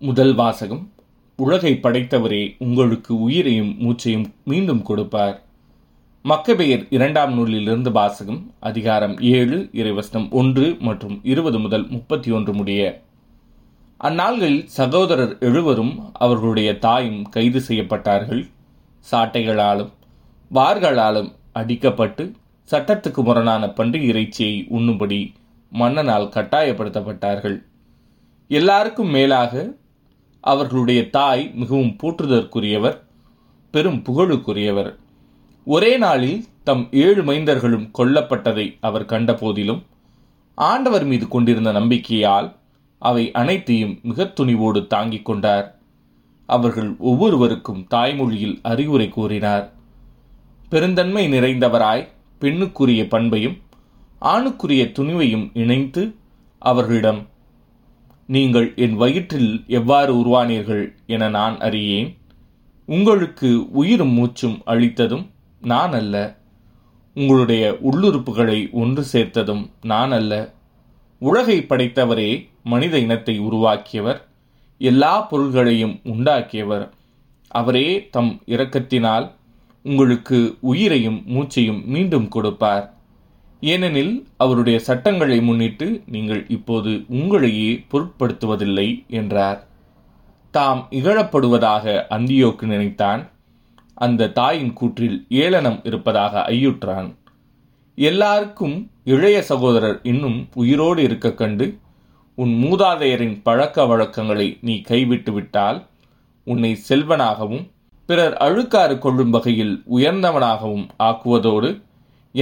முதல் வாசகம் உலகை படைத்தவரே உங்களுக்கு உயிரையும் மூச்சையும் மீண்டும் கொடுப்பார். மக்கபெயர் இரண்டாம் நூலிலிருந்து வாசகம் அதிகாரம் ஏழு இறைவசனம் ஒன்று மற்றும் இருபது முதல் முப்பத்தி ஒன்று முடிய. அந்நாள்களில் சகோதரர் எழுவரும் அவர்களுடைய தாயும் கைது செய்யப்பட்டார்கள். சாட்டைகளாலும் வார்களாலும் அடிக்கப்பட்டு சட்டத்துக்கு முரணான பண்டிகை இறைச்சியை உண்ணும்படி மன்னனால் கட்டாயப்படுத்தப்பட்டார்கள். எல்லாருக்கும் மேலாக அவர்களுடைய தாய் மிகவும் போற்றுதற்குரியவர் பெரும் புகழுக்குரியவர். ஒரே நாளில் தம் ஏழு மைந்தர்களும் கொல்லப்பட்டதை அவர் கண்ட போதிலும் ஆண்டவர் மீது கொண்டிருந்த நம்பிக்கையால் அவை அனைத்தையும் மிக துணிவோடு தாங்கிக் கொண்டார். அவர்கள் ஒவ்வொருவருக்கும் தாய்மொழியில் அறிவுரை கூறினார். பெருந்தன்மை நிறைந்தவராய் பெண்ணுக்குரிய பண்பையும் ஆணுக்குரிய துணிவையும் இணைத்து அவர்களிடம் நீங்கள் என் வயிற்றில் எவ்வாறு உருவானீர்கள் என நான் அறியேன். உங்களுக்கு உயிரும் மூச்சும் அளித்ததும் நான் அல்ல. உங்களுடைய உள்ளுறுப்புகளை ஒன்று சேர்த்ததும் நான் அல்ல. உலகை படைத்தவரே மனித இனத்தை உருவாக்கியவர். எல்லா பொருள்களையும் உண்டாக்கியவர். அவரே தம் இரக்கத்தினால் உங்களுக்கு உயிரையும் மூச்சையும் மீண்டும் கொடுப்பார். ஏனெனில் அவருடைய சட்டங்களை முன்னிட்டு நீங்கள் இப்போது உங்களையே பொருட்படுத்துவதில்லை என்றார். தாம் இகழப்படுவதாக அந்தியோக்கு நினைத்தான். அந்த தாயின் கூற்றில் ஏளனம் இருப்பதாக ஐயுற்றான். எல்லாருக்கும் இளைய சகோதரர் இன்னும் உயிரோடு இருக்க கண்டு உன் மூதாதையரின் பழக்க வழக்கங்களை நீ கைவிட்டு விட்டால் உன்னை செல்வனாகவும் பிறர் அழுக்காறு கொள்ளும் வகையில் உயர்ந்தவனாகவும் ஆக்குவதோடு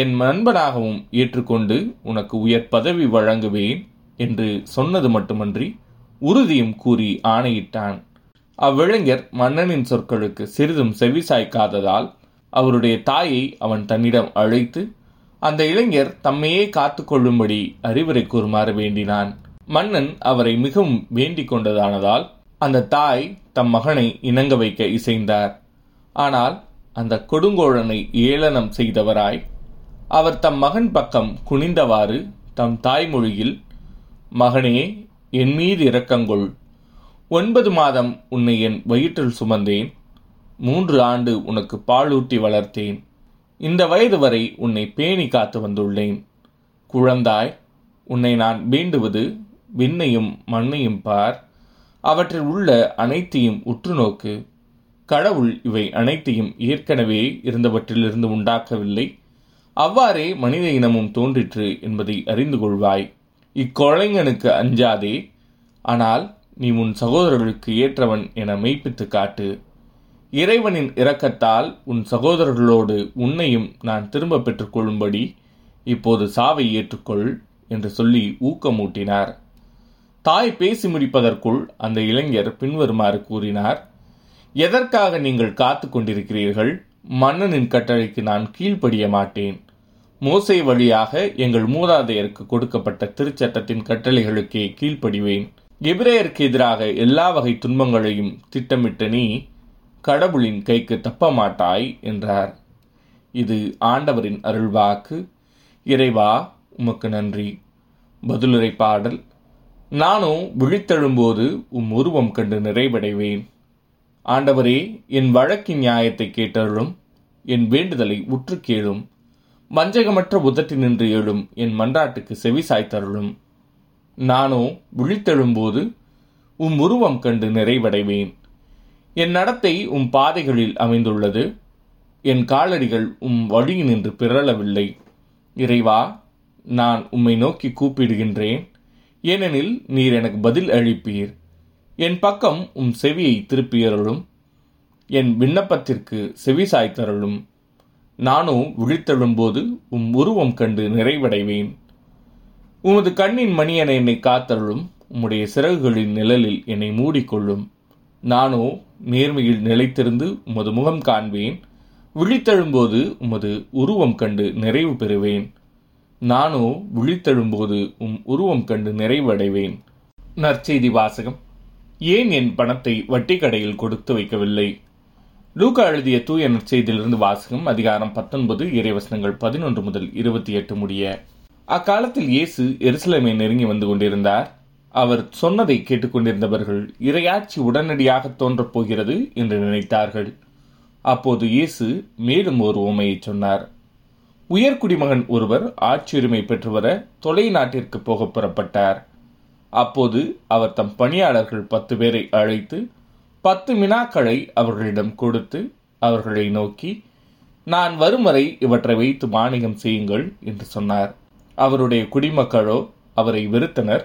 என் நண்பனாகவும் ஏற்றுக்கொண்டு உனக்கு உயர் பதவி வழங்குவேன் என்று சொன்னது மட்டுமன்றி உறுதியும் கூறி ஆணையிட்டான். அவ்விளைஞர் மன்னனின் சொற்களுக்கு சிறிதும் செவிசாய்க்காததால் அவருடைய தாயை அவன் தன்னிடம் அழைத்து அந்த இளைஞர் தம்மையே காத்து கொள்ளும்படி அறிவுரை கூறுமாறு வேண்டினான். மன்னன் அவரை மிகவும் வேண்டிக் கொண்டதானதால் அந்த தாய் தம் மகனை இணங்க வைக்க இசைந்தார். ஆனால் அந்த கொடுங்கோழனை ஏளனம் செய்தவராய் அவர் தம் மகன் பக்கம் குனிந்தவாறு தம் தாய்மொழியில் மகனே என் மீது இரக்கங்கொள் ஒன்பது மாதம் உன்னை என் வயிற்றில் சுமந்தேன். மூன்று ஆண்டு உனக்கு பாலூட்டி வளர்த்தேன். இந்த வயது வரை உன்னை பேணி காத்து வந்துள்ளேன். குழந்தாய் உன்னை நான் வேண்டுவது விண்ணையும் மண்ணையும் பார். அவற்றில் உள்ள அனைத்தையும் உற்று நோக்கு. கடவுள் இவை அனைத்தையும் ஏற்கனவே இருந்தவற்றிலிருந்து உண்டாக்கவில்லை. அவ்வாறே மனித இனமும் தோன்றிற்று என்பதை அறிந்து கொள்வாய். இக்கொலைஞனுக்கு அஞ்சாதே. ஆனால் நீ உன் சகோதரர்களுக்கு ஏற்றவன் என மெய்ப்பித்து காட்டு. இறைவனின் இரக்கத்தால் உன் சகோதரர்களோடு உன்னையும் நான் திரும்ப பெற்றுக்கொள்ளும்படி இப்போது சாவை ஏற்றுக்கொள் என்று சொல்லி ஊக்கமூட்டினார். தாய் பேசி முடிப்பதற்குள் அந்த இளைஞர் பின்வருமாறு கூறினார் எதற்காக நீங்கள் காத்து கொண்டிருக்கிறீர்கள்? மன்னனின் கட்டளைக்கு நான் கீழ்ப்படிய மாட்டேன். மோசை வழியாக எங்கள் மூதாதையருக்கு கொடுக்கப்பட்ட திருச்சட்டத்தின் கட்டளைகளுக்கே கீழ்ப்படிவேன். எபிரேயருக்கு எதிராக எல்லா வகை துன்பங்களையும் திட்டமிட்ட நீ கடவுளின் கைக்கு தப்ப மாட்டாய் என்றார். இது ஆண்டவரின் அருள்வாக்கு. இறைவா உமக்கு நன்றி. பதிலுரை பாடல். நானும் விழித்தெழும்போது உம் உருவம் கண்டு நிறைவடைவேன். ஆண்டவரே என் வழக்கின் நியாயத்தை கேட்டருளும். என் வேண்டுதலை உற்று கேளும் வஞ்சகமற்ற உதட்டி நின்று எழும் என் மன்றாட்டுக்கு செவி சாய்த்தருளும். நானோ விழித்தெழும்போது உம் உருவம் கண்டு நிறைவடைவேன். என் நடத்தை உம் பாதைகளில் அமைந்துள்ளது. என் காலடிகள் உம் வழியினின்று பிறளவில்லை. இறைவா நான் உம்மை நோக்கி கூப்பிடுகின்றேன். ஏனெனில் நீர் எனக்கு பதில் அளிப்பீர். என் பக்கம் உம் செவியை திருப்பியருளும். என் விண்ணப்பத்திற்கு செவி சாய்த்தருளும். நானோ விழித்தெழும்போது உம் உருவம் கண்டு நிறைவடைவேன். உமது கண்ணின் மணியன என்னை காத்தருளும். உம்முடைய சிறகுகளின் நிழலில் என்னை மூடிக்கொள்ளும். நானோ நேர்மையில் நிலைத்திருந்து உமது முகம் காண்பேன். விழித்தெழும்போது உமது உருவம் கண்டு நிறைவு பெறுவேன். நானோ விழித்தெழும்போது உம் உருவம் கண்டு நிறைவடைவேன். நற்செய்தி வாசகம். ஏன் என் பணத்தை வட்டி கடையில் கொடுத்து வைக்கவில்லை? லூகா எழுதிய தூய நற்செய்தியிலிருந்து வாசகம் அதிகாரம் பத்தொன்பது இறைவசனங்கள் பதினொன்று முதல் இருபத்தி எட்டு முடிய. அக்காலத்தில் இயேசு எருசலேமை நெருங்கி வந்து கொண்டிருந்தார். அவர் சொன்னதை கேட்டுக்கொண்டிருந்தவர்கள் இரையாட்சி உடனடியாக தோன்றப் போகிறது என்று நினைத்தார்கள். அப்போது இயேசு மேலும் ஒரு உமையை சொன்னார். உயர்குடிமகன் ஒருவர் ஆட்சியுரிமை பெற்று வர தொலை நாட்டிற்கு போக புறப்பட்டார். அப்போது அவர் தம் பணியாளர்கள் பத்து பேரை அழைத்து பத்து மினாக்களை அவர்களிடம் கொடுத்து அவர்களை நோக்கி நான் வரும் வரை இவற்றை வைத்து மானியம் செய்யுங்கள் என்று சொன்னார். அவருடைய குடிமக்களோ அவரை வெறுத்தனர்.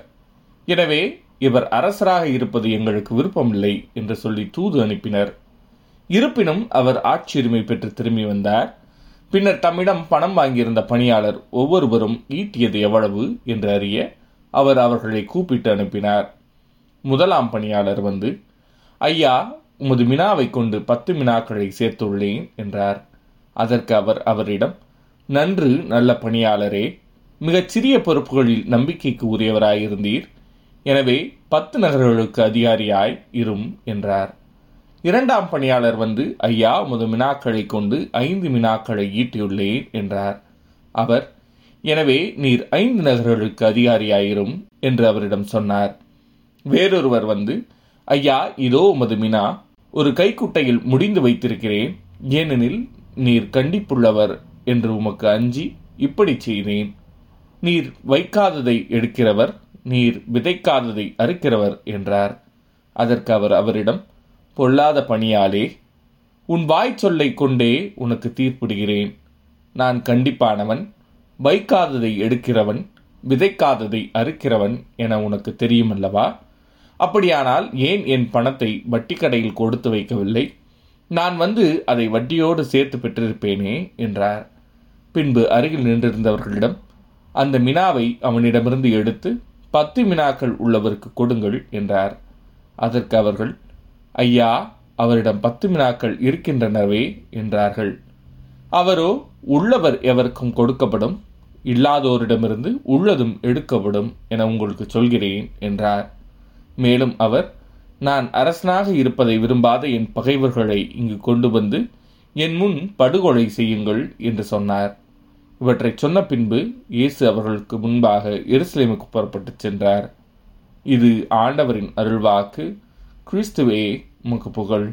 எனவே இவர் அரசராக இருப்பது எங்களுக்கு விருப்பமில்லை என்று சொல்லி தூது அனுப்பினர். இருப்பினும் அவர் ஆட்சியுரிமை பெற்று திரும்பி வந்தார். பின்னர் தம்மிடம் பணம் வாங்கியிருந்த பணியாளர் ஒவ்வொருவரும் ஈட்டியது எவ்வளவு? என்று அறிய அவர் அவர்களை கூப்பிட்டு அனுப்பினார். முதலாம் பணியாளர் வந்து ஐயா உமது மினாவை கொண்டு பத்து மினாக்களை சேர்த்துள்ளேன் என்றார். அதற்கு அவர் அவரிடம் நன்று நல்ல பணியாளரே மிகச் சிறிய பொறுப்புகளில் நம்பிக்கைக்கு உரியவராயிருந்தீர். எனவே பத்து நகர்களுக்கு அதிகாரியாய் இரும் என்றார். இரண்டாம் பணியாளர் வந்து ஐயா உமது மினாக்களை கொண்டு ஐந்து மினாக்களை ஈட்டியுள்ளேன் என்றார். அவர் எனவே நீர் ஐந்து நகர்களுக்கு அதிகாரியாயிரும் என்று அவரிடம் சொன்னார். வேறொருவர் வந்து ஐயா இதோ உமது மினா. ஒரு கைக்குட்டையில் முடிந்து வைத்திருக்கிறேன். ஏனெனில் நீர் கண்டிப்புள்ளவர் என்று உமக்கு அஞ்சி இப்படி செய்தேன். நீர் வைக்காததை எடுக்கிறவர் நீர் விதைக்காததை அறுக்கிறவர் என்றார். அதற்கு அவர் அவரிடம் பொல்லாத பணியாலே உன் வாய் சொல்லை கொண்டே உனக்கு தீர்ப்பிடுகிறேன். நான் கண்டிப்பானவன் வைக்காததை எடுக்கிறவன் விதைக்காததை அறுக்கிறவன் என உனக்கு தெரியுமல்லவா? அப்படியானால் ஏன் என் பணத்தை வட்டி கடையில் கொடுத்து வைக்கவில்லை? நான் வந்து அதை வட்டியோடு சேர்த்து பெற்றிருப்பேனே என்றார். பின்பு அருகில் நின்றிருந்தவர்களிடம் அந்த மினாவை அவனிடமிருந்து எடுத்து பத்து மினாக்கள் உள்ளவருக்கு கொடுங்கள் என்றார். அதற்கு அவர்கள் ஐயா அவரிடம் பத்து மினாக்கள் இருக்கின்றனவே என்றார்கள். அவரோ உள்ளவர் எவருக்கும் கொடுக்கப்படும் இல்லாதோரிடமிருந்து உள்ளதும் எடுக்கப்படும் என உங்களுக்கு சொல்கிறேன் என்றார். மேலும் அவர் நான் அரசனாக இருப்பதை விரும்பாத என் பகைவர்களை இங்கு கொண்டு வந்து என் முன் படுகொலை செய்யுங்கள் என்று சொன்னார். இவற்றை சொன்ன பின்பு இயேசு அவர்களுக்கு முன்பாக எருசலேமுக்கு புறப்பட்டு சென்றார். இது ஆண்டவரின் அருள்வாக்கு. கிறிஸ்துவே உமக்கு புகழ்.